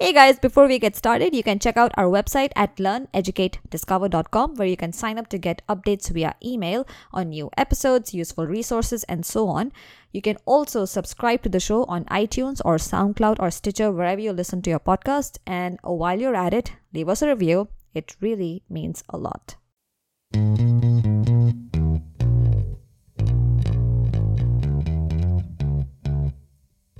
Hey guys, before we get started, you can check out our website at learneducatediscover.com where you can sign up to get updates via email on new episodes, useful resources, and so on. You can also subscribe to the show on iTunes or SoundCloud or Stitcher, wherever you listen to your podcast. And while you're at it, leave us a review. It really means a lot.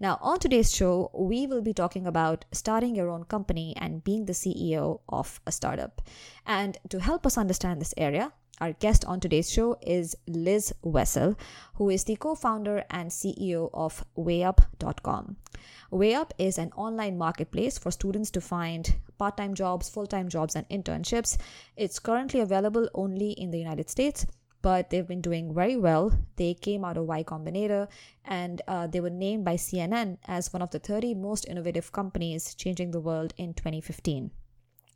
Now, on today's show, we will be talking about starting your own company and being the CEO of a startup. And to help us understand this area, our guest on today's show is Liz Wessel, who is the co founder and CEO of WayUp.com. WayUp is an online marketplace for students to find part time jobs, full time jobs, and internships. It's currently available only in the United States but they've been doing very well. They came out of Y Combinator and uh, they were named by CNN as one of the 30 most innovative companies changing the world in 2015.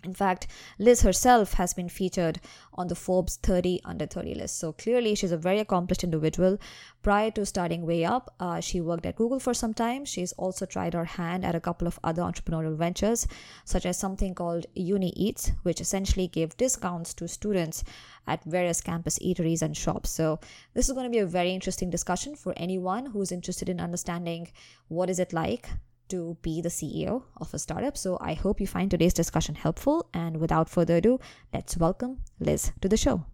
In fact, Liz herself has been featured on the Forbes 30 under 30 list. So clearly, she's a very accomplished individual. Prior to starting Way Up, uh, she worked at Google for some time. She's also tried her hand at a couple of other entrepreneurial ventures, such as something called Uni Eats, which essentially gave discounts to students at various campus eateries and shops. So this is going to be a very interesting discussion for anyone who's interested in understanding what is it like to be the CEO of a startup. So I hope you find today's discussion helpful. And without further ado, let's welcome Liz to the show.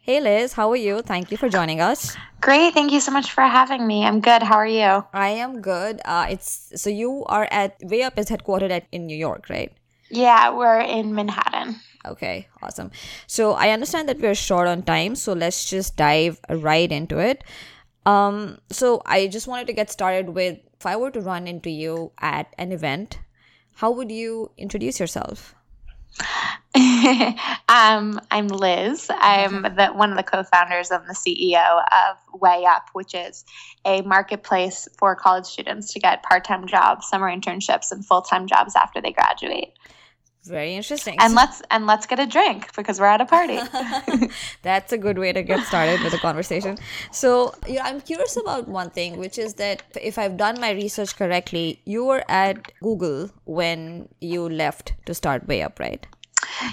Hey Liz, how are you? Thank you for joining us. Great, thank you so much for having me. I'm good. How are you? I am good. Uh, it's so you are at Way Up is headquartered at in New York, right? Yeah, we're in Manhattan. Okay, awesome. So I understand that we're short on time, so let's just dive right into it. Um, so I just wanted to get started with if I were to run into you at an event, how would you introduce yourself? um, I'm Liz. I'm the, one of the co-founders and the CEO of Way Up, which is a marketplace for college students to get part-time jobs, summer internships, and full-time jobs after they graduate. Very interesting. And let's and let's get a drink because we're at a party. That's a good way to get started with a conversation. So, yeah, I'm curious about one thing, which is that if I've done my research correctly, you were at Google when you left to start Way Up, right?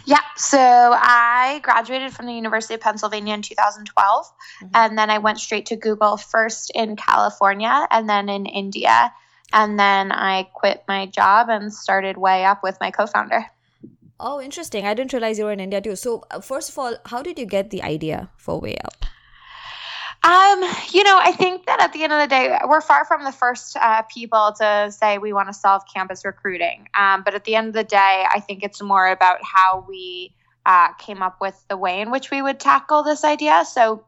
Yeah, so I graduated from the University of Pennsylvania in 2012, mm-hmm. and then I went straight to Google first in California and then in India. And then I quit my job and started Way Up with my co founder. Oh, interesting. I didn't realize you were in India too. So, uh, first of all, how did you get the idea for Way Up? Um, you know, I think that at the end of the day, we're far from the first uh, people to say we want to solve campus recruiting. Um, but at the end of the day, I think it's more about how we uh, came up with the way in which we would tackle this idea. So,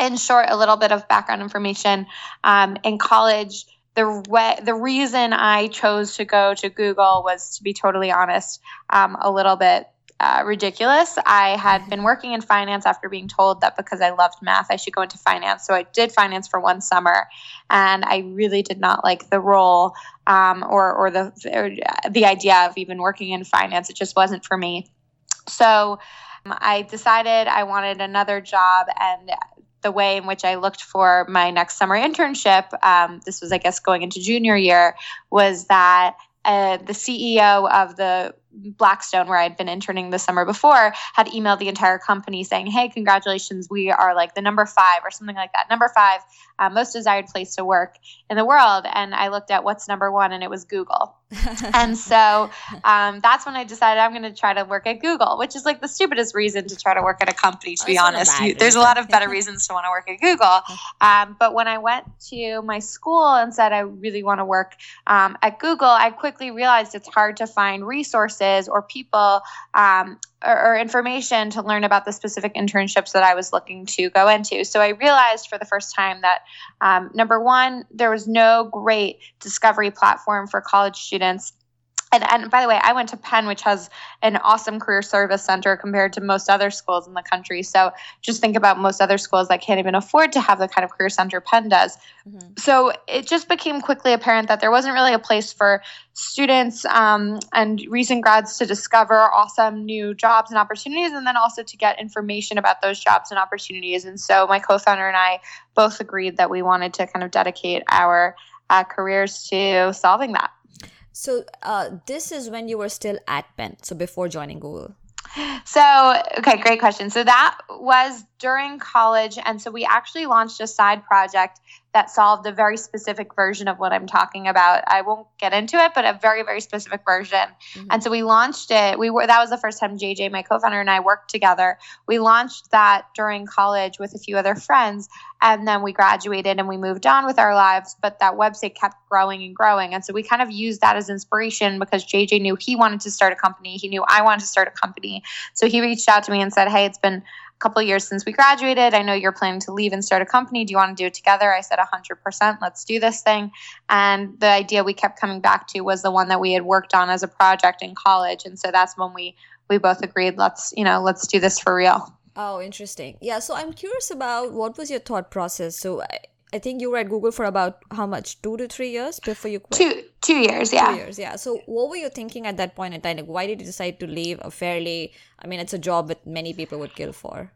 in short, a little bit of background information. Um, in college, the way, the reason I chose to go to Google was, to be totally honest, um, a little bit uh, ridiculous. I had been working in finance after being told that because I loved math, I should go into finance. So I did finance for one summer, and I really did not like the role um, or or the or the idea of even working in finance. It just wasn't for me. So. Um, I decided I wanted another job, and the way in which I looked for my next summer internship, um, this was, I guess, going into junior year, was that uh, the CEO of the Blackstone, where I'd been interning the summer before, had emailed the entire company saying, Hey, congratulations, we are like the number five or something like that. Number five, uh, most desired place to work in the world. And I looked at what's number one, and it was Google. And so um, that's when I decided I'm going to try to work at Google, which is like the stupidest reason to try to work at a company, to be honest. You, there's a lot of better reasons to want to work at Google. Um, but when I went to my school and said I really want to work um, at Google, I quickly realized it's hard to find resources resources or people um, or, or, information to learn about the specific internships that I was looking to go into. So I realized for the first time that um, number one, there was no great discovery platform for college students and, and by the way, I went to Penn, which has an awesome career service center compared to most other schools in the country. So just think about most other schools that can't even afford to have the kind of career center Penn does. Mm-hmm. So it just became quickly apparent that there wasn't really a place for students um, and recent grads to discover awesome new jobs and opportunities, and then also to get information about those jobs and opportunities. And so my co founder and I both agreed that we wanted to kind of dedicate our uh, careers to solving that. So uh, this is when you were still at Penn, so before joining Google. So, okay, great question. So that was during college. And so we actually launched a side project that solved a very specific version of what I'm talking about. I won't get into it, but a very, very specific version. Mm-hmm. And so we launched it. We were that was the first time JJ, my co-founder, and I worked together. We launched that during college with a few other friends. And then we graduated and we moved on with our lives. But that website kept growing and growing. And so we kind of used that as inspiration because JJ knew he wanted to start a company. He knew I wanted to start a company. So he reached out to me and said, Hey, it's been couple years since we graduated. I know you're planning to leave and start a company. Do you want to do it together? I said 100%. Let's do this thing. And the idea we kept coming back to was the one that we had worked on as a project in college. And so that's when we we both agreed let's, you know, let's do this for real. Oh, interesting. Yeah, so I'm curious about what was your thought process? So I think you were at Google for about how much, two to three years before you quit. Two two years, yeah. Two years, yeah. So what were you thinking at that point in time? Like, why did you decide to leave a fairly? I mean, it's a job that many people would kill for.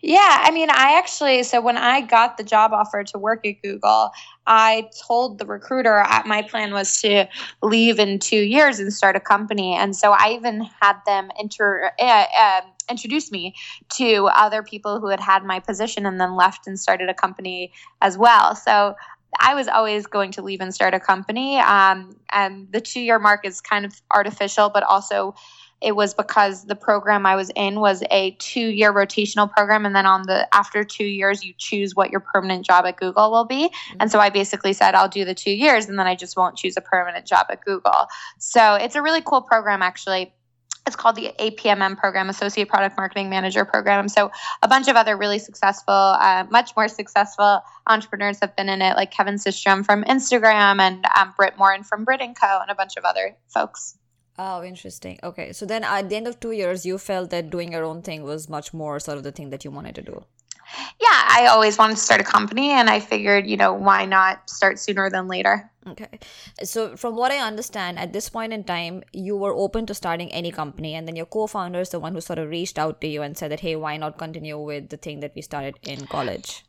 Yeah, I mean, I actually so when I got the job offer to work at Google, I told the recruiter my plan was to leave in two years and start a company, and so I even had them enter. Uh, uh, introduce me to other people who had had my position and then left and started a company as well. So I was always going to leave and start a company. Um, and the two year mark is kind of artificial, but also it was because the program I was in was a two year rotational program. And then on the after two years, you choose what your permanent job at Google will be. Mm-hmm. And so I basically said, I'll do the two years and then I just won't choose a permanent job at Google. So it's a really cool program, actually it's called the APMM program, Associate Product Marketing Manager program. So a bunch of other really successful, uh, much more successful entrepreneurs have been in it, like Kevin Systrom from Instagram and um, Brit Morin from Brit & Co. and a bunch of other folks. Oh, interesting. Okay, so then at the end of two years, you felt that doing your own thing was much more sort of the thing that you wanted to do I always wanted to start a company and I figured, you know, why not start sooner than later? Okay. So, from what I understand, at this point in time, you were open to starting any company, and then your co founder is the one who sort of reached out to you and said that, hey, why not continue with the thing that we started in college?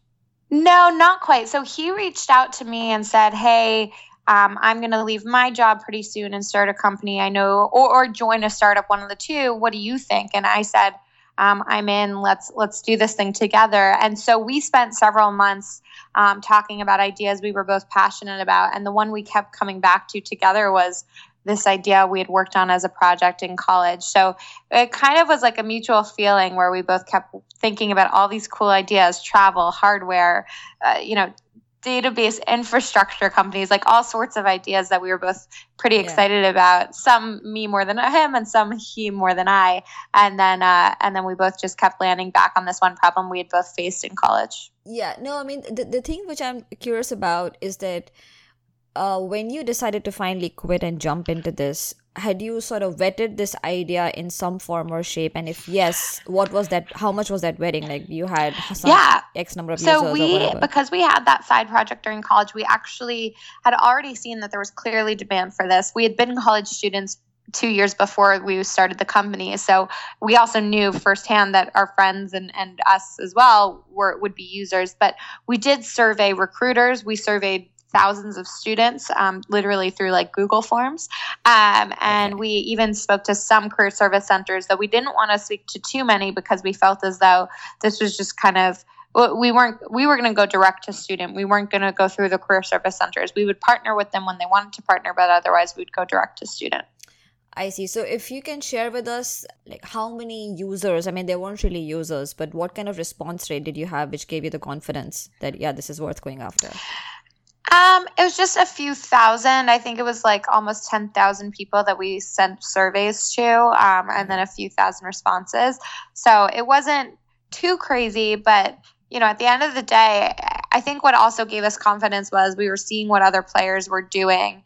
No, not quite. So, he reached out to me and said, hey, um, I'm going to leave my job pretty soon and start a company. I know, or, or join a startup, one of the two. What do you think? And I said, um, I'm in. Let's let's do this thing together. And so we spent several months um, talking about ideas we were both passionate about, and the one we kept coming back to together was this idea we had worked on as a project in college. So it kind of was like a mutual feeling where we both kept thinking about all these cool ideas, travel, hardware, uh, you know, database infrastructure companies, like all sorts of ideas that we were both pretty excited yeah. about. Some me more than him, and some he more than I. And then, uh, and then we both just kept landing back on this one problem we had both faced in college. Yeah, no, I mean the the thing which I'm curious about is that uh, when you decided to finally quit and jump into this, had you sort of vetted this idea in some form or shape? And if yes what was that how much was that vetting? Like you had yeah. X number of so we because we had that side project during college we actually had already seen that there was clearly demand for this. We had been college students two years before we started the company. So we also knew firsthand that our friends and, and us as well were would be users. But we did survey recruiters. We surveyed thousands of students, um, literally through like Google Forms. Um, and okay. we even spoke to some career service centers that we didn't want to speak to too many because we felt as though this was just kind of we weren't we were going to go direct to student we weren't going to go through the career service centers we would partner with them when they wanted to partner but otherwise we'd go direct to student I see. So if you can share with us like how many users, I mean they weren't really users, but what kind of response rate did you have which gave you the confidence that yeah, this is worth going after? Um, it was just a few thousand. I think it was like almost 10,000 people that we sent surveys to, um, and then a few thousand responses. So it wasn't too crazy, but you know, at the end of the day, I think what also gave us confidence was we were seeing what other players were doing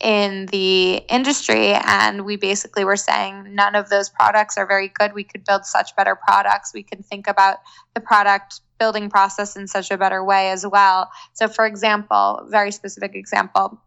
in the industry and we basically were saying none of those products are very good. We could build such better products. We can think about the product building process in such a better way as well. So for example very specific example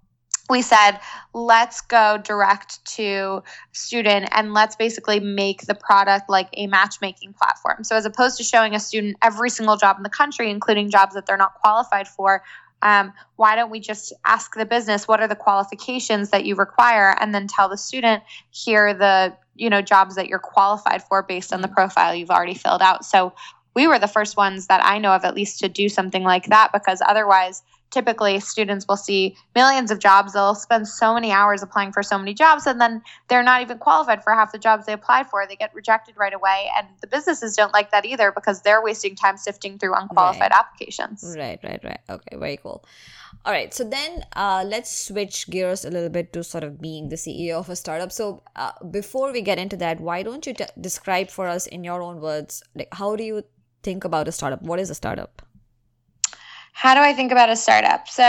we said let's go direct to student and let's basically make the product like a matchmaking platform. So as opposed to showing a student every single job in the country including jobs that they're not qualified for um, why don't we just ask the business what are the qualifications that you require? And then tell the student here are the you know jobs that you're qualified for based on the profile you've already filled out. So we were the first ones that i know of at least to do something like that because otherwise typically students will see millions of jobs. They'll spend so many hours applying for so many jobs and then they're not even qualified for half the jobs they applied for. They get rejected right away and the businesses don't like that either because they're wasting time sifting through unqualified right. applications. Right right right. Okay very cool. All right so then uh, let's switch gears a little bit to sort of being the ceo of a startup. So uh, before we get into that why don't you t- describe for us in your own words like how do you think about a startup? What is a startup how do I think about a startup? So,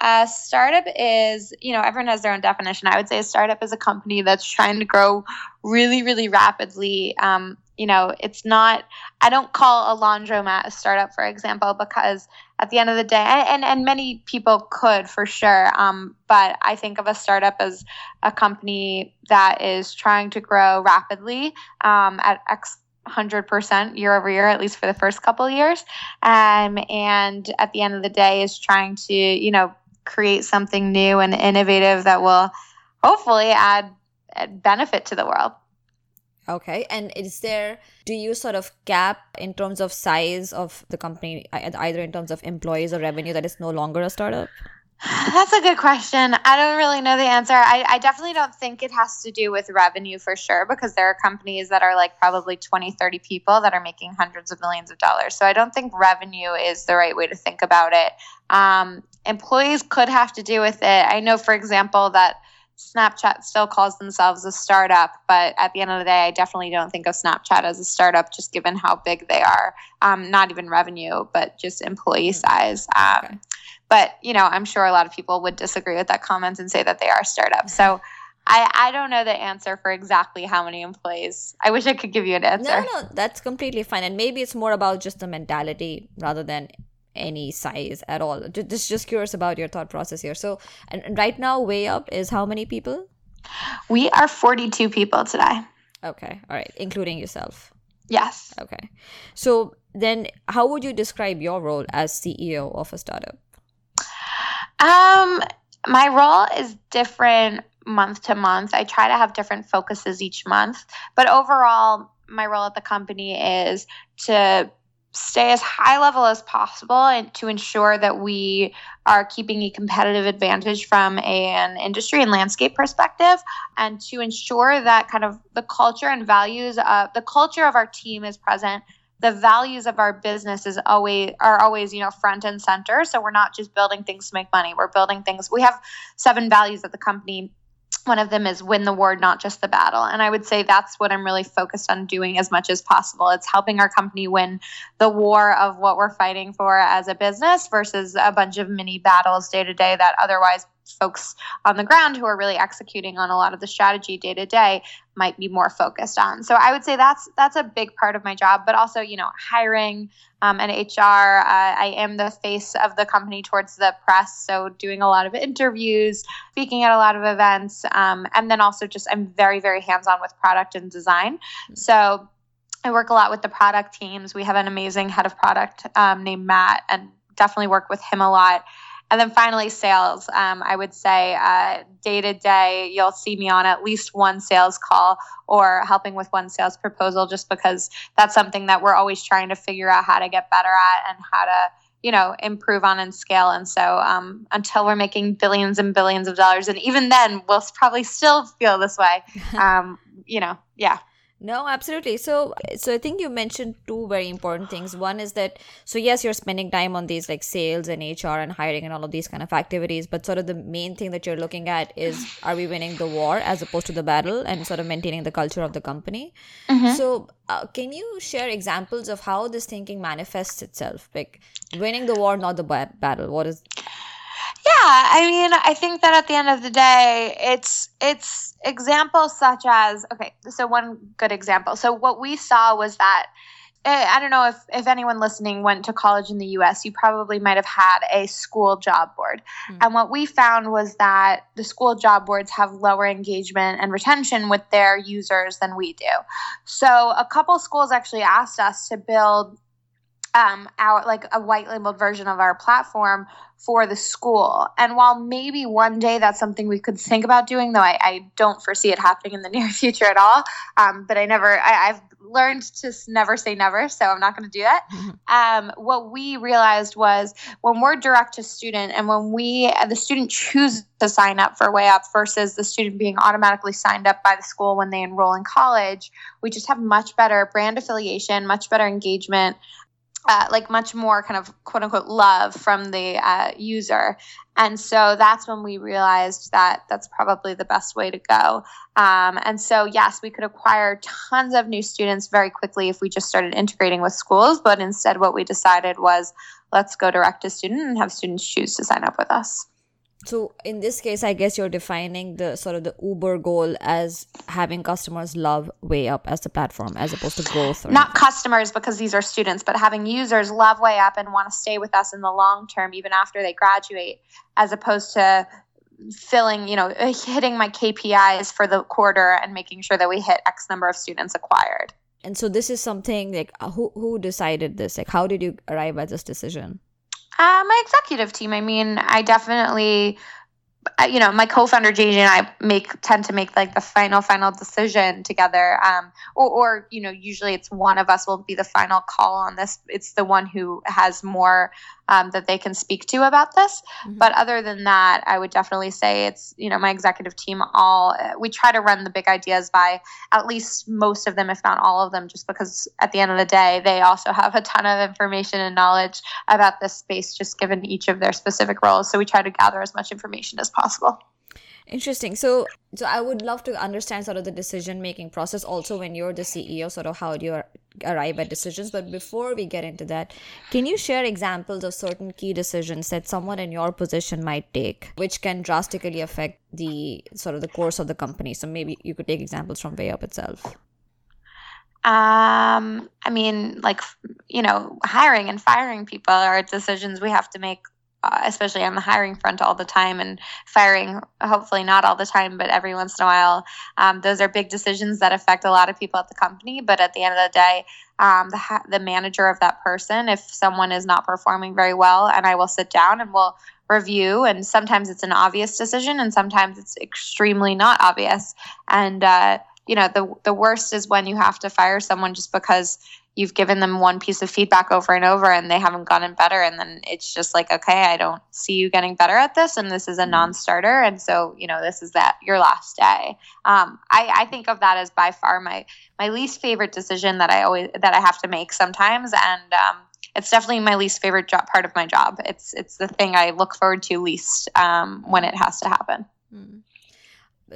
a startup is, you know, everyone has their own definition. I would say a startup is a company that's trying to grow really, really rapidly. Um, you know, it's not, I don't call a laundromat a startup, for example, because at the end of the day, and, and many people could for sure, um, but I think of a startup as a company that is trying to grow rapidly um, at X 100% year over year, at least for the first couple of years. Um, and at the end of the day, is trying to, you know, create something new and innovative that will hopefully add, add benefit to the world. Okay. And is there, do you sort of cap in terms of size of the company, either in terms of employees or revenue, that is no longer a startup? That's a good question. I don't really know the answer. I, I, definitely don't think it has to do with revenue for sure, because there are companies that are like probably 20, 30 people that are making hundreds of millions of dollars. So I don't think revenue is the right way to think about it. Um, employees could have to do with it. I know, for example, that Snapchat still calls themselves a startup, but at the end of the day, I definitely don't think of Snapchat as a startup, just given how big they are. Um, not even revenue, but just employee hmm. size. Um, okay. But you know, I'm sure a lot of people would disagree with that comment and say that they are startups. So I, I don't know the answer for exactly how many employees. I wish I could give you an answer. No, no, that's completely fine. And maybe it's more about just the mentality rather than any size at all. Just just curious about your thought process here. So, and, and right now, way up is how many people? We are 42 people today. Okay, all right, including yourself. Yes. Okay. So then, how would you describe your role as CEO of a startup? Um, my role is different month to month. I try to have different focuses each month, but overall, my role at the company is to stay as high level as possible and to ensure that we are keeping a competitive advantage from an industry and landscape perspective and to ensure that kind of the culture and values of the culture of our team is present the values of our business is always are always you know front and center. So we're not just building things to make money. We're building things. We have seven values at the company. One of them is win the war not just the battle. And i would say that's what i'm really focused on doing as much as possible. It's helping our company win the war of what we're fighting for as a business versus a bunch of mini battles day to day that otherwise folks on the ground who are really executing on a lot of the strategy day to day might be more focused on. So I would say that's that's a big part of my job, but also you know hiring um, and HR. Uh, I am the face of the company towards the press, so doing a lot of interviews, speaking at a lot of events, um, and then also just I'm very very hands on with product and design. Mm-hmm. So I work a lot with the product teams. We have an amazing head of product um, named Matt, and definitely work with him a lot. And then finally, sales. Um, I would say day to day, you'll see me on at least one sales call or helping with one sales proposal, just because that's something that we're always trying to figure out how to get better at and how to you know improve on and scale. And so um, until we're making billions and billions of dollars and even then we'll probably still feel this way. Um, you know yeah No, absolutely. So, so I think you mentioned two very important things. One is that, so yes, you're spending time on these like sales and HR and hiring and all of these kind of activities, but sort of the main thing that you're looking at is are we winning the war as opposed to the battle and sort of maintaining the culture of the company. Mm-hmm. So, uh, can you share examples of how this thinking manifests itself? Like winning the war, not the battle. What is I mean, I think that at the end of the day, it's it's examples such as okay. So one good example. So what we saw was that eh, I don't know if, if anyone listening went to college in the US, you probably might have had a school job board. Mm-hmm. And what we found was that the school job boards have lower engagement and retention with their users than we do. So a couple schools actually asked us to build um, our like a white labeled version of our platform for the school. And while maybe one day that's something we could think about doing, though I, I don't foresee it happening in the near future at all. Um, but I never, I, have learned to never say never, so I'm not going to do that. Mm-hmm. Um, what we realized was when we're direct to student and when we, the student chooses to sign up for Way Up versus the student being automatically signed up by the school when they enroll in college, we just have much better brand affiliation, much better engagement uh, like much more kind of quote unquote love from the uh, user. And so that's when we realized that that's probably the best way to go. Um, and so, yes, we could acquire tons of new students very quickly if we just started integrating with schools. But instead, what we decided was let's go direct to student and have students choose to sign up with us so in this case i guess you're defining the sort of the uber goal as having customers love way up as the platform as opposed to growth not anything. customers because these are students but having users love way up and want to stay with us in the long term even after they graduate as opposed to filling you know hitting my kpis for the quarter and making sure that we hit x number of students acquired. And so this is something like who who decided this? Like how did you arrive at this decision uh, my executive team. I mean, I definitely you know, my co-founder JJ and I make tend to make like the final final decision together. Um, or, or you know, usually it's one of us will be the final call on this. It's the one who has more um, that they can speak to about this. Mm-hmm. But other than that, I would definitely say it's you know my executive team. All we try to run the big ideas by at least most of them, if not all of them, just because at the end of the day, they also have a ton of information and knowledge about this space, just given each of their specific roles. So we try to gather as much information as possible. Interesting. So, so I would love to understand sort of the decision making process. Also, when you're the CEO, sort of how do you arrive at decisions? But before we get into that, can you share examples of certain key decisions that someone in your position might take, which can drastically affect the sort of the course of the company? So maybe you could take examples from Way Up itself. Um, I mean, like you know, hiring and firing people are decisions we have to make especially on the hiring front all the time and firing hopefully not all the time but every once in a while. Um, those are big decisions that affect a lot of people at the company but at the end of the day um, the, ha- the manager of that person if someone is not performing very well and i will sit down and we'll review and sometimes it's an obvious decision and sometimes it's extremely not obvious. And uh, you know the the worst is when you have to fire someone just because you've given them one piece of feedback over and over and they haven't gotten better. And then it's just like okay i don't see you getting better at this. And this is a mm-hmm. non-starter. And so you know this is that your last day. Um, I, I think of that as by far my my least favorite decision that i always that i have to make sometimes. And um, it's definitely my least favorite job part of my job. It's it's the thing i look forward to least um, when it has to happen. Mm.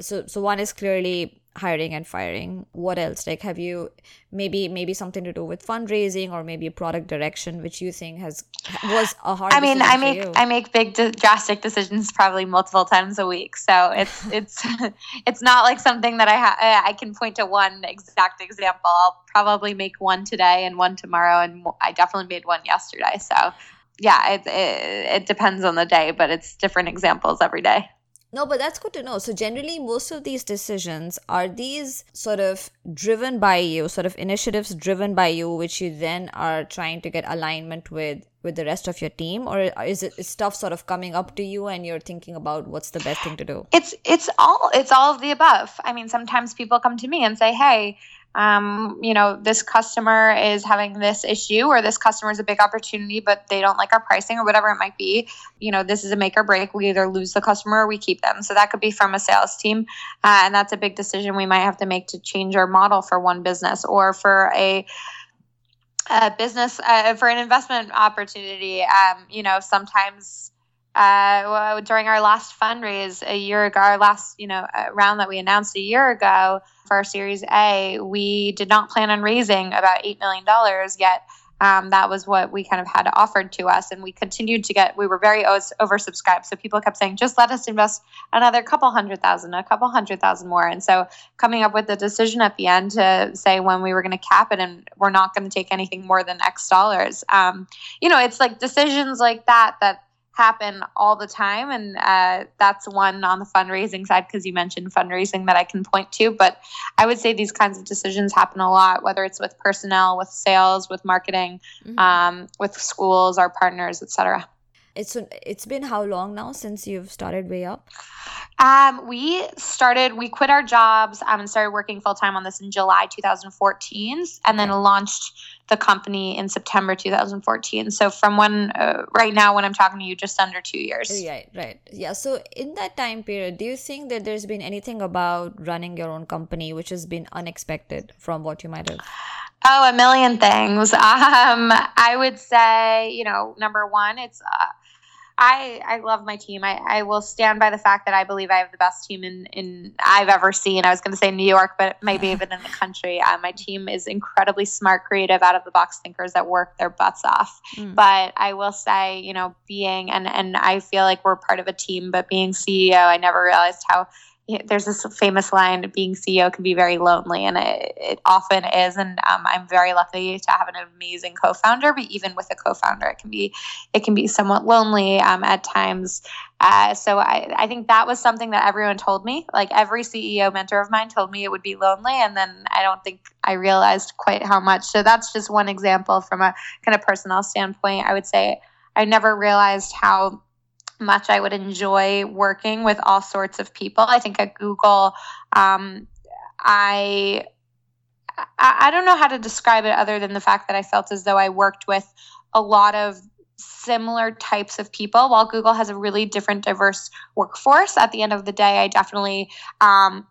so so one is clearly hiring and firing. What else? Like have you maybe maybe something to do with fundraising or maybe a product direction which you think has was a hard i mean i make i make big drastic decisions probably multiple times a week. So it's it's it's not like something that i ha- i can point to one exact example. I'll probably make one today and one tomorrow and i definitely made one yesterday. So yeah it, it, it depends on the day but it's different examples every day no, but that's good to know. So generally, most of these decisions are these sort of driven by you, sort of initiatives driven by you, which you then are trying to get alignment with with the rest of your team, or is it is stuff sort of coming up to you and you're thinking about what's the best thing to do? It's it's all it's all of the above. I mean, sometimes people come to me and say, "Hey, um, you know, this customer is having this issue or this customer is a big opportunity, but they don't like our pricing or whatever it might be. You know, this is a make or break. We either lose the customer or we keep them. So that could be from a sales team. Uh, and that's a big decision we might have to make to change our model for one business or for a, a business uh, for an investment opportunity. Um, you know, sometimes uh, during our last fundraise a year ago, our last you know uh, round that we announced a year ago for our Series A, we did not plan on raising about eight million dollars yet. Um, that was what we kind of had offered to us, and we continued to get. We were very oversubscribed, so people kept saying, "Just let us invest another couple hundred thousand, a couple hundred thousand more." And so, coming up with the decision at the end to say when we were going to cap it, and we're not going to take anything more than X dollars. Um, you know, it's like decisions like that that happen all the time. And uh, that's one on the fundraising side because you mentioned fundraising that i can point to. But i would say these kinds of decisions happen a lot whether it's with personnel with sales with marketing mm-hmm. um, with schools our partners etc it's it's been how long now since you've started way up um, we started we quit our jobs um, and started working full-time on this in july 2014 and then launched the company in September 2014. So from when uh, right now when I'm talking to you just under 2 years. Right, right. Yeah, so in that time period, do you think that there's been anything about running your own company which has been unexpected from what you might have Oh, a million things. Um, I would say, you know, number one, it's uh, I I love my team. I, I will stand by the fact that I believe I have the best team in, in I've ever seen. I was going to say New York, but maybe even in the country. Uh, my team is incredibly smart, creative, out of the box thinkers that work their butts off. Mm. But I will say, you know, being and and I feel like we're part of a team. But being CEO, I never realized how there's this famous line being ceo can be very lonely and it, it often is and um, i'm very lucky to have an amazing co-founder but even with a co-founder it can be it can be somewhat lonely um, at times. Uh, so I, I think that was something that everyone told me. Like every ceo mentor of mine told me it would be lonely and then i don't think i realized quite how much. So that's just one example from a kind of personal standpoint. I would say i never realized how much I would enjoy working with all sorts of people. I think at Google, um, I, I don't know how to describe it other than the fact that I felt as though I worked with a lot of similar types of people. While Google has a really different, diverse workforce, at the end of the day, I definitely um,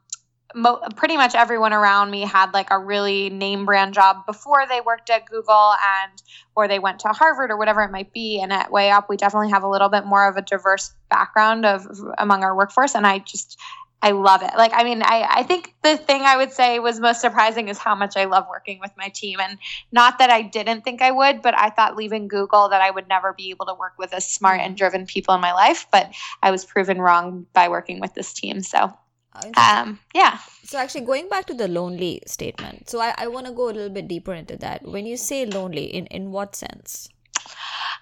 mo- pretty much everyone around me had like a really name brand job before they worked at Google and or they went to Harvard or whatever it might be. And at Way Up, we definitely have a little bit more of a diverse background of among our workforce. And I just I love it. Like, I mean, I, I think the thing I would say was most surprising is how much I love working with my team. And not that I didn't think I would, but I thought leaving Google that I would never be able to work with as smart and driven people in my life. But I was proven wrong by working with this team. So um, yeah. So actually, going back to the lonely statement, so I, I want to go a little bit deeper into that. When you say lonely, in in what sense?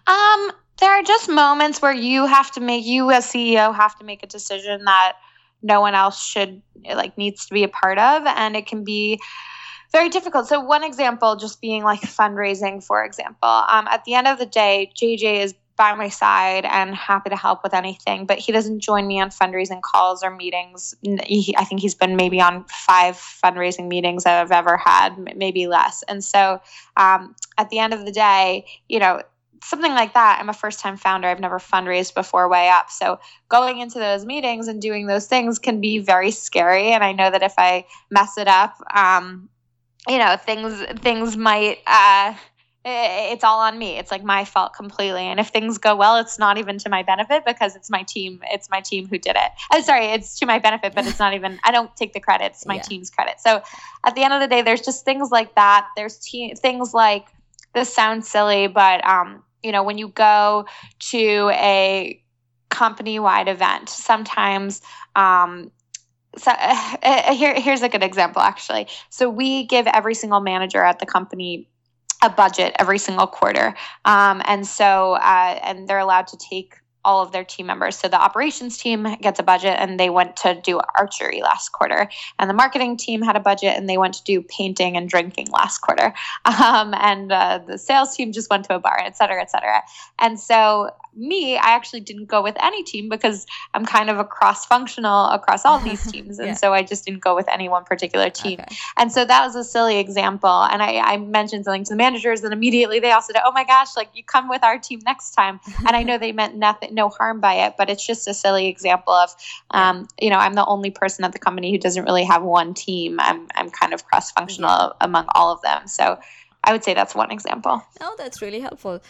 Um, there are just moments where you have to make you as CEO have to make a decision that no one else should like needs to be a part of, and it can be very difficult. So one example, just being like fundraising, for example. Um, at the end of the day, JJ is by my side and happy to help with anything. But he doesn't join me on fundraising calls or meetings. He, I think he's been maybe on five fundraising meetings that I've ever had, maybe less. And so um, at the end of the day, you know, something like that. I'm a first time founder. I've never fundraised before way up. So going into those meetings and doing those things can be very scary. And I know that if I mess it up, um, you know, things things might uh, it's all on me. It's like my fault completely. And if things go well, it's not even to my benefit because it's my team. It's my team who did it. I'm sorry, it's to my benefit, but it's not even. I don't take the credit. It's my yeah. team's credit. So at the end of the day, there's just things like that. There's te- things like this sounds silly, but um, you know, when you go to a company-wide event, sometimes um, so uh, uh, here, here's a good example actually so we give every single manager at the company a budget every single quarter. Um, and so, uh, and they're allowed to take all of their team members. So the operations team gets a budget and they went to do archery last quarter. And the marketing team had a budget and they went to do painting and drinking last quarter. Um, and uh, the sales team just went to a bar, et cetera, et cetera. And so me, I actually didn't go with any team because I'm kind of a cross functional across all these teams. And yeah. so I just didn't go with any one particular team. Okay. And so that was a silly example. And I, I, mentioned something to the managers, and immediately they all said, Oh my gosh, like you come with our team next time. and I know they meant nothing, no harm by it, but it's just a silly example of, um, you know, I'm the only person at the company who doesn't really have one team. I'm, I'm kind of cross functional yeah. among all of them. So I would say that's one example. Oh, that's really helpful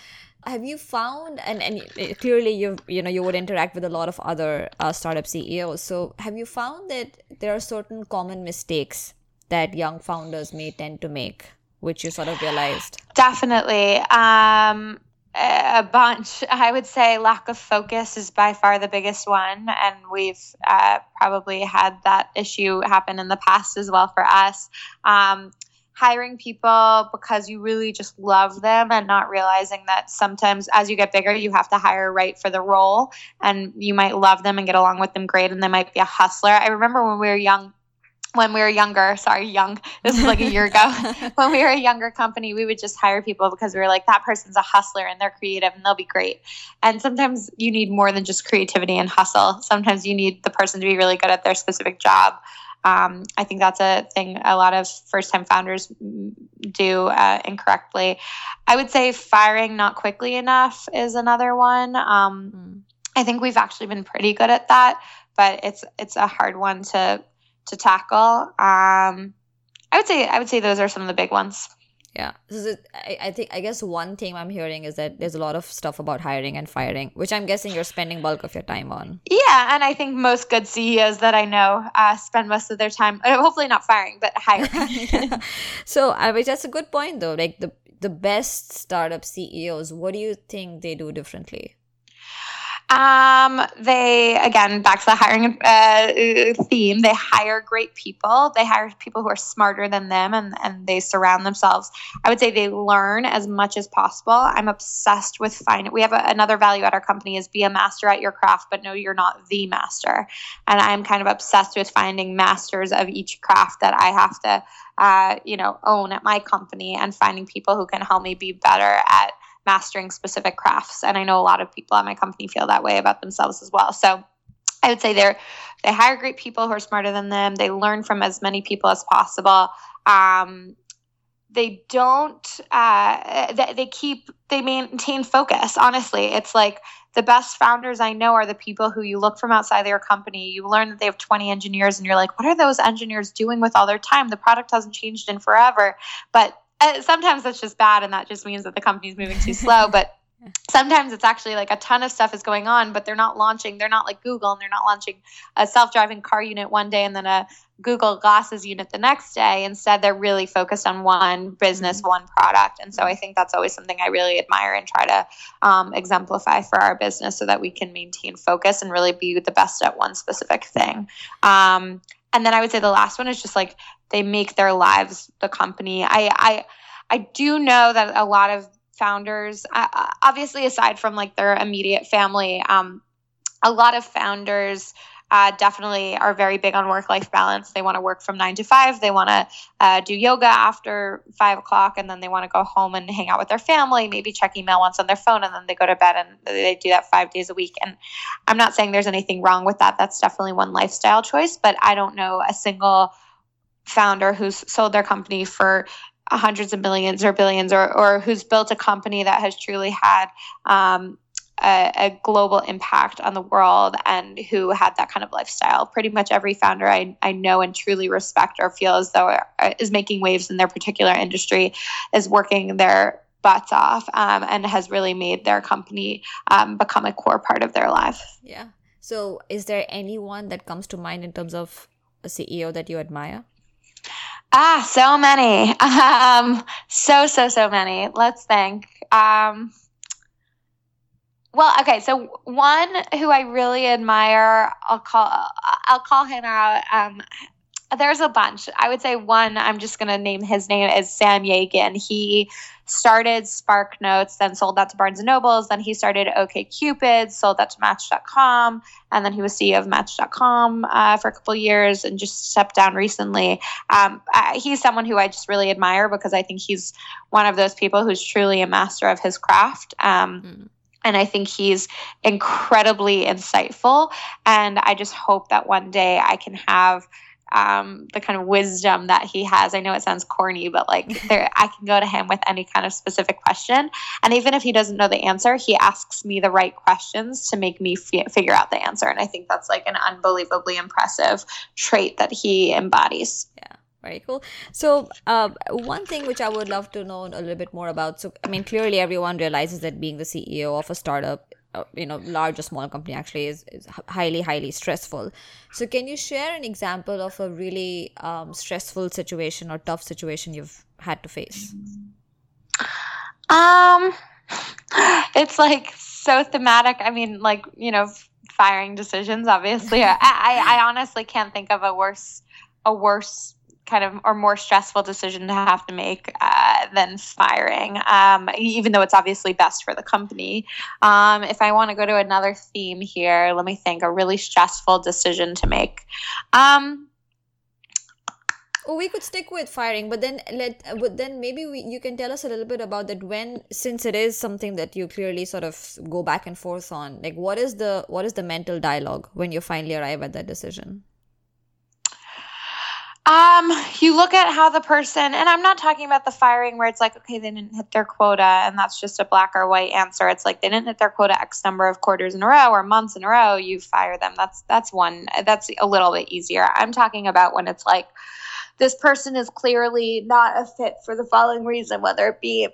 have you found and and clearly you you know you would interact with a lot of other uh, startup CEOs so have you found that there are certain common mistakes that young founders may tend to make which you sort of realized definitely um a bunch. I would say lack of focus is by far the biggest one and we've uh, probably had that issue happen in the past as well for us. Um, hiring people because you really just love them and not realizing that sometimes as you get bigger you have to hire right for the role and you might love them and get along with them great and they might be a hustler. I remember when we were young when we were younger, sorry, young, this is like a year ago, when we were a younger company, we would just hire people because we were like, that person's a hustler and they're creative and they'll be great. And sometimes you need more than just creativity and hustle. Sometimes you need the person to be really good at their specific job um, I think that's a thing a lot of first time founders do uh, incorrectly. I would say firing not quickly enough is another one. Um, mm. I think we've actually been pretty good at that, but it's it's a hard one to to tackle. Um, I would say I would say those are some of the big ones. Yeah. This is I, I think i guess one thing i'm hearing is that there's a lot of stuff about hiring and firing which i'm guessing you're spending bulk of your time on. Yeah. And i think most good ceos that i know uh, spend most of their time uh, hopefully not firing but hiring. So i mean that's a good point though. Like the the best startup ceos what do you think they do differently um, they again back to the hiring uh, theme. They hire great people. They hire people who are smarter than them, and and they surround themselves. I would say they learn as much as possible. I'm obsessed with finding. We have a, another value at our company is be a master at your craft, but no, you're not the master. And I'm kind of obsessed with finding masters of each craft that I have to, uh, you know, own at my company, and finding people who can help me be better at mastering specific crafts. And I know a lot of people at my company feel that way about themselves as well. So I would say they're they hire great people who are smarter than them. They learn from as many people as possible. Um, they don't uh, they, they keep they maintain focus honestly it's like the best founders i know are the people who you look from outside their company you learn that they have 20 engineers and you're like what are those engineers doing with all their time the product hasn't changed in forever but uh, sometimes that's just bad and that just means that the company's moving too slow but sometimes it's actually like a ton of stuff is going on but they're not launching they're not like google and they're not launching a self-driving car unit one day and then a google glasses unit the next day. Instead they're really focused on one business mm-hmm. one product. And so i think that's always something i really admire and try to um, exemplify for our business so that we can maintain focus and really be the best at one specific thing. Um, and then i would say the last one is just like they make their lives the company. I I I do know that a lot of founders, uh, obviously aside from like their immediate family, um, a lot of founders. Uh, definitely are very big on work life balance. They want to work from nine to five. They want to uh, do yoga after five o'clock, and then they want to go home and hang out with their family, maybe check email once on their phone, and then they go to bed and they do that five days a week. And I'm not saying there's anything wrong with that. That's definitely one lifestyle choice, but I don't know a single founder who's sold their company for hundreds of millions or billions or, or who's built a company that has truly had um, a, a, global impact on the world and who had that kind of lifestyle. Pretty much every founder I, I know and truly respect or feel as though uh, is making waves in their particular industry is working their butts off um, and has really made their company um, become a core part of their life. Yeah. So, is there anyone that comes to mind in terms of a CEO that you admire? Ah, so many. Um, so so so many. Let's think. Um, well, okay. So one who I really admire, I'll call I'll call him out. Um, there's a bunch. I would say one, I'm just to name his name is Sam Yagan. He started Spark Notes, then sold that to Barnes and Nobles. Then he started OK Cupid, sold that to Match.com, and then he was CEO of Match.com uh, for a couple years and just stepped down recently. Um, uh, he's someone who I just really admire because I think he's one of those people who's truly a master of his craft. Um, mm. And I think he's incredibly insightful. And I just hope that one day I can have um, the kind of wisdom that he has. I know it sounds corny, but like there, I can go to him with any kind of specific question, and even if he doesn't know the answer, he asks me the right questions to make me f- figure out the answer. And I think that's like an unbelievably impressive trait that he embodies. Yeah. Very cool. So, uh, one thing which I would love to know a little bit more about. So, I mean, clearly everyone realizes that being the CEO of a startup uh, you know large or small company actually is, is highly highly stressful so can you share an example of a really um, stressful situation or tough situation you've had to face um it's like so thematic i mean like you know firing decisions obviously I, I i honestly can't think of a worse a worse kind of or more stressful decision to have to make uh, than firing, um, even though it's obviously best for the company. Um, if I want to go to another theme here, let me think a really stressful decision to make. Um, well, we could stick with firing, but then let but then maybe we, you can tell us a little bit about that when since it is something that you clearly sort of go back and forth on. Like, what is the what is the mental dialogue when you finally arrive at that decision? Um, you look at how the person, and I'm not talking about the firing where it's like, okay, they didn't hit their quota, and that's just a black or white answer. It's like they didn't hit their quota X number of quarters in a row or months in a row. You fire them. That's that's one. That's a little bit easier. I'm talking about when it's like this person is clearly not a fit for the following reason, whether it be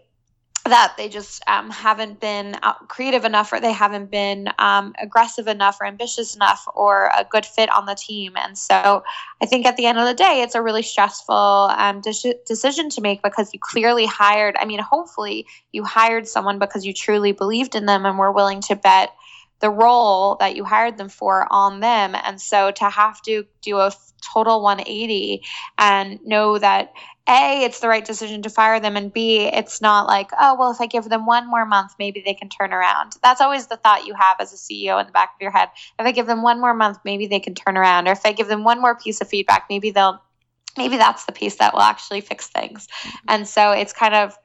that they just um, haven't been creative enough or they haven't been um, aggressive enough or ambitious enough or a good fit on the team. And so i think at the end of the day it's a really stressful um, de- decision to make because you clearly hired i mean hopefully you hired someone because you truly believed in them and were willing to bet the role that you hired them for on them. And so to have to do a total 180 and know that a it's the right decision to fire them and b it's not like oh well if i give them one more month maybe they can turn around. That's always the thought you have as a ceo in the back of your head. If i give them one more month maybe they can turn around. Or if i give them one more piece of feedback maybe they'll maybe that's the piece that will actually fix things. Mm-hmm. and so it's kind of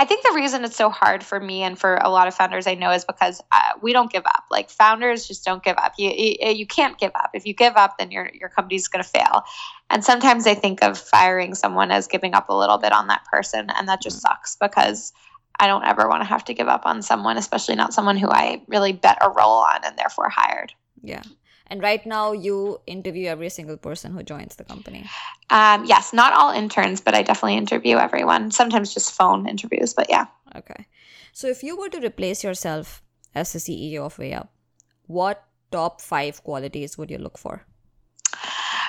I think the reason it's so hard for me and for a lot of founders I know is because uh, we don't give up. Like founders just don't give up. You, you, you can't give up. If you give up, then your your company's going to fail. And sometimes I think of firing someone as giving up a little bit on that person, and that just sucks because I don't ever want to have to give up on someone, especially not someone who I really bet a role on and therefore hired. Yeah. And right now, you interview every single person who joins the company. Um, yes, not all interns, but I definitely interview everyone. Sometimes just phone interviews, but yeah. Okay. So, if you were to replace yourself as the CEO of WayUp, what top five qualities would you look for?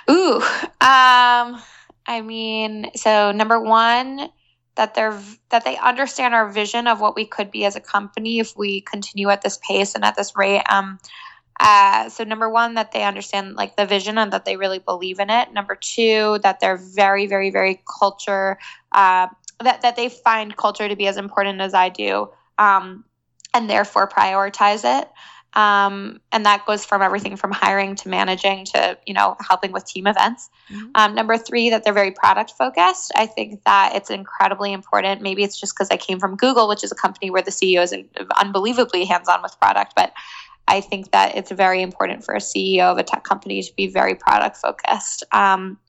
Ooh, um, I mean, so number one, that they're that they understand our vision of what we could be as a company if we continue at this pace and at this rate. Um, uh, so number one, that they understand like the vision and that they really believe in it. Number two, that they're very, very, very culture uh, that that they find culture to be as important as I do, um, and therefore prioritize it. Um, and that goes from everything from hiring to managing to you know helping with team events. Mm-hmm. Um, number three, that they're very product focused. I think that it's incredibly important. Maybe it's just because I came from Google, which is a company where the CEO is unbelievably hands on with product, but I think that it's very important for a CEO of a tech company to be very product focused. Um,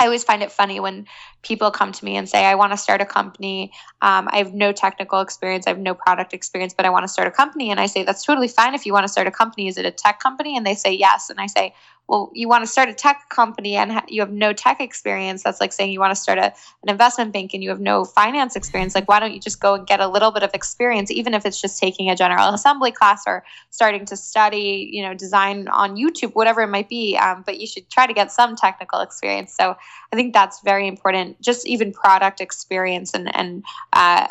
I always find it funny when people come to me and say, I want to start a company. Um, I have no technical experience, I have no product experience, but I want to start a company. And I say, That's totally fine if you want to start a company. Is it a tech company? And they say, Yes. And I say, well, you want to start a tech company and ha- you have no tech experience. That's like saying you want to start a, an investment bank and you have no finance experience. Like, why don't you just go and get a little bit of experience, even if it's just taking a general assembly class or starting to study, you know, design on YouTube, whatever it might be. Um, but you should try to get some technical experience. So I think that's very important. Just even product experience and and uh,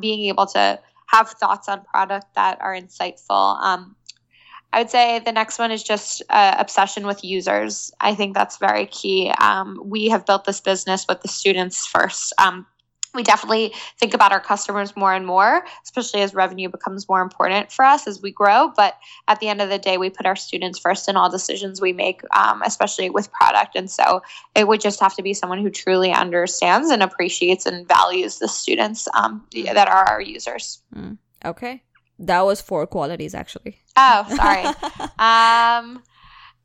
being able to have thoughts on product that are insightful. Um, I would say the next one is just uh, obsession with users. I think that's very key. Um, we have built this business with the students first. Um, we definitely think about our customers more and more, especially as revenue becomes more important for us as we grow. But at the end of the day, we put our students first in all decisions we make, um, especially with product. And so it would just have to be someone who truly understands and appreciates and values the students um, that are our users. Mm. Okay. That was four qualities, actually. Oh, sorry. um,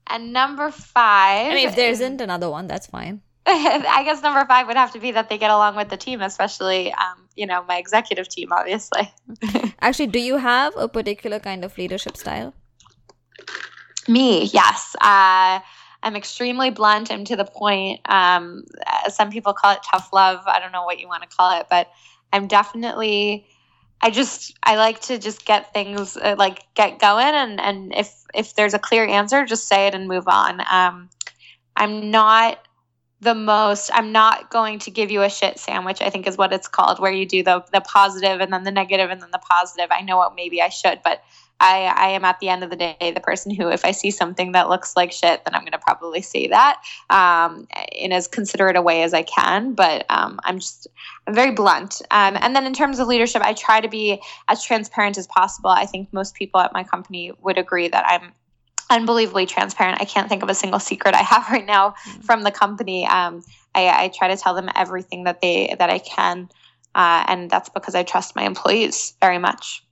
and number five. I mean, if there isn't another one, that's fine. I guess number five would have to be that they get along with the team, especially, um, you know, my executive team, obviously. Actually, do you have a particular kind of leadership style? Me, yes. Uh, I'm extremely blunt. I'm to the point. Um, some people call it tough love. I don't know what you want to call it, but I'm definitely. I just I like to just get things uh, like get going, and and if if there's a clear answer, just say it and move on. Um, I'm not the most. I'm not going to give you a shit sandwich i think is what it's called where you do the the positive and then the negative and then the positive. I know what maybe i should but i i am at the end of the day the person who if i see something that looks like shit then i'm going to probably say that um, in as considerate a way as i can but um, i'm just i'm very blunt. Um, and then in terms of leadership i try to be as transparent as possible. I think most people at my company would agree that i'm unbelievably transparent. I can't think of a single secret I have right now mm-hmm. from the company. Um, I, I, try to tell them everything that they that I can, uh, and that's because I trust my employees very much.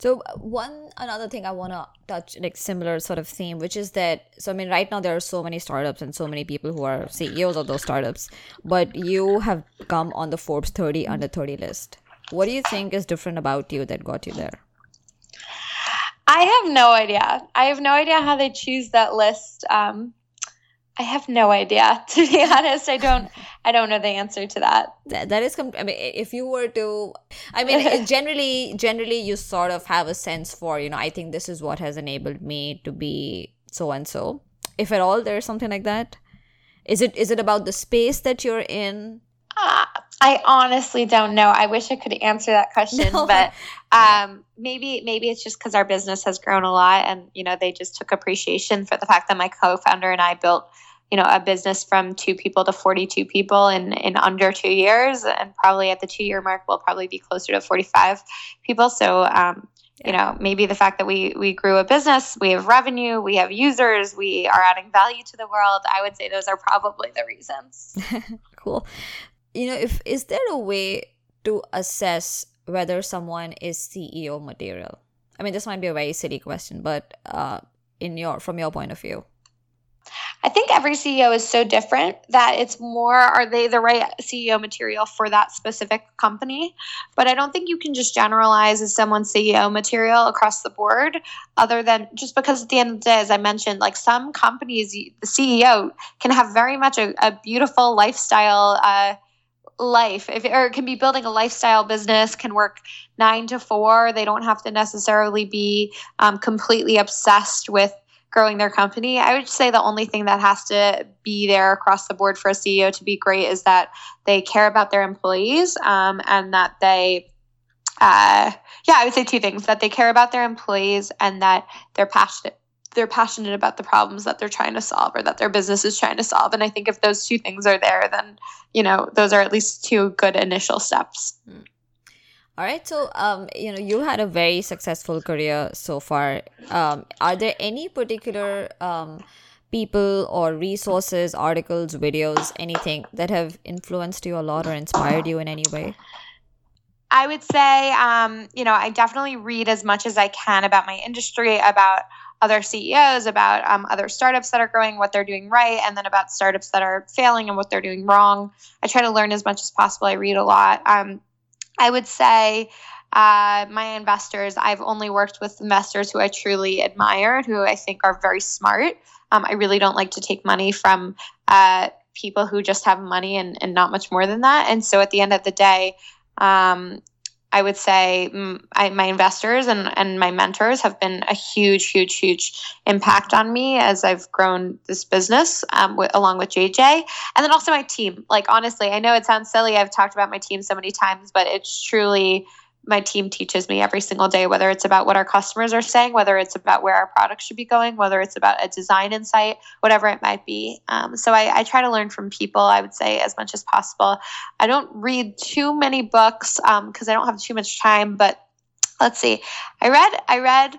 So one another thing I want to touch like similar sort of theme, which is that so I mean right now there are so many startups and so many people who are CEOs of those startups, but you have come on the Forbes 30 under 30 list. What do you think is different about you that got you there? I have no idea. I have no idea how they choose that list. Um, I have no idea, to be honest. I don't. I don't know the answer to that. That, that is. I mean, if you were to, I mean, generally, generally, you sort of have a sense for, you know, I think this is what has enabled me to be so and so. If at all, there's something like that. Is it is it about the space that you're in? Uh, I honestly don't know. I wish I could answer that question, no. but um, maybe maybe it's just because our business has grown a lot, and you know they just took appreciation for the fact that my co-founder and I built you know a business from two people to 42 people in in under two years, and probably at the two year mark we'll probably be closer to 45 people. So. Um, you know maybe the fact that we we grew a business we have revenue we have users we are adding value to the world i would say those are probably the reasons cool you know if is there a way to assess whether someone is ceo material i mean this might be a very silly question but uh in your from your point of view I think every CEO is so different that it's more are they the right CEO material for that specific company? But I don't think you can just generalize as someone's CEO material across the board, other than just because at the end of the day, as I mentioned, like some companies, the CEO can have very much a, a beautiful lifestyle. Uh, life. If or it can be building a lifestyle business can work nine to four. They don't have to necessarily be um, completely obsessed with growing their company. I would say the only thing that has to be there across the board for a ceo to be great is that they care about their employees um, and that they uh, yeah i would say two things that they care about their employees and that they're passionate they're passionate about the problems that they're trying to solve or that their business is trying to solve. And I think if those two things are there, then, you know, those are at least two good initial steps. Mm. All right. So, um, you know, you had a very successful career so far. Um, are there any particular um, people or resources, articles, videos, anything that have influenced you a lot or inspired you in any way? I would say, um, you know, I definitely read as much as I can about my industry, about other CEOs, about um, other startups that are growing, what they're doing right, and then about startups that are failing and what they're doing wrong. I try to learn as much as possible. I read a lot. Um, I would say uh, my investors, I've only worked with investors who I truly admire, who I think are very smart. Um, I really don't like to take money from uh, people who just have money and, and not much more than that. And so at the end of the day, um, I would say mm, I, my investors and, and my mentors have been a huge, huge, huge impact on me as I've grown this business um, w- along with JJ. And then also my team. Like, honestly, I know it sounds silly. I've talked about my team so many times, but it's truly my team teaches me every single day, whether it's about what our customers are saying, whether it's about where our product should be going, whether it's about a design insight, whatever it might be. Um, so I, I, try to learn from people, I would say, as much as possible. I don't read too many books because um, I don't have too much time, but let's see. I read, I read,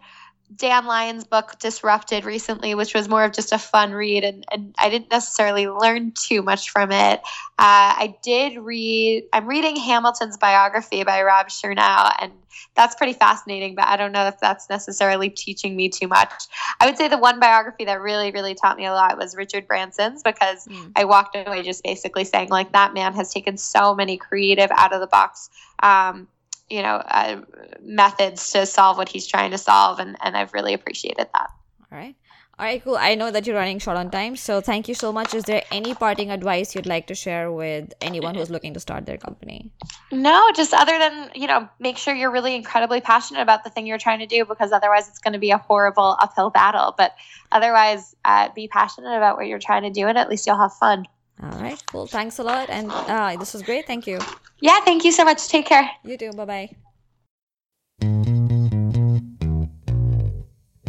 Dan Lyons' book Disrupted recently, which was more of just a fun read, and, and I didn't necessarily learn too much from it. Uh, I did read, I'm reading Hamilton's biography by Ron Chernow, and that's pretty fascinating, but I don't know if that's necessarily teaching me too much. I would say the one biography that really, really taught me a lot was Richard Branson's because mm. I walked away just basically saying, like, that man has taken so many creative out of the box. Um, you know uh, methods to solve what he's trying to solve and, and i've really appreciated that all right all right cool i know that you're running short on time so thank you so much is there any parting advice you'd like to share with anyone who's looking to start their company no just other than you know make sure you're really incredibly passionate about the thing you're trying to do because otherwise it's going to be a horrible uphill battle but otherwise uh, be passionate about what you're trying to do and at least you'll have fun all right, cool. Thanks a lot. And uh, this was great. Thank you. Yeah, thank you so much. Take care. You too. Bye bye.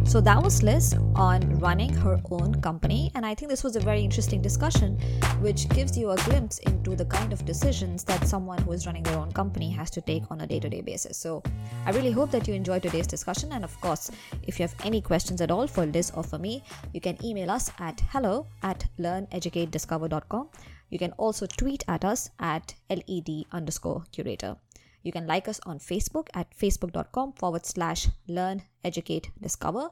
So that was Liz on running her own company, and I think this was a very interesting discussion, which gives you a glimpse into the kind of decisions that someone who is running their own company has to take on a day to day basis. So I really hope that you enjoyed today's discussion, and of course, if you have any questions at all for Liz or for me, you can email us at hello at learneducatediscover.com. You can also tweet at us at led underscore curator. You can like us on Facebook at facebook.com forward slash learn, educate, discover.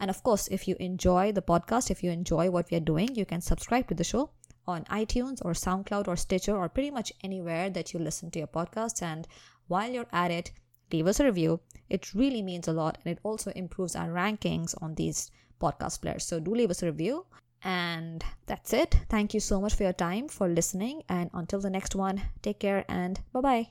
And of course, if you enjoy the podcast, if you enjoy what we are doing, you can subscribe to the show on iTunes or SoundCloud or Stitcher or pretty much anywhere that you listen to your podcast. And while you're at it, leave us a review. It really means a lot and it also improves our rankings on these podcast players. So do leave us a review. And that's it. Thank you so much for your time, for listening. And until the next one, take care and bye bye.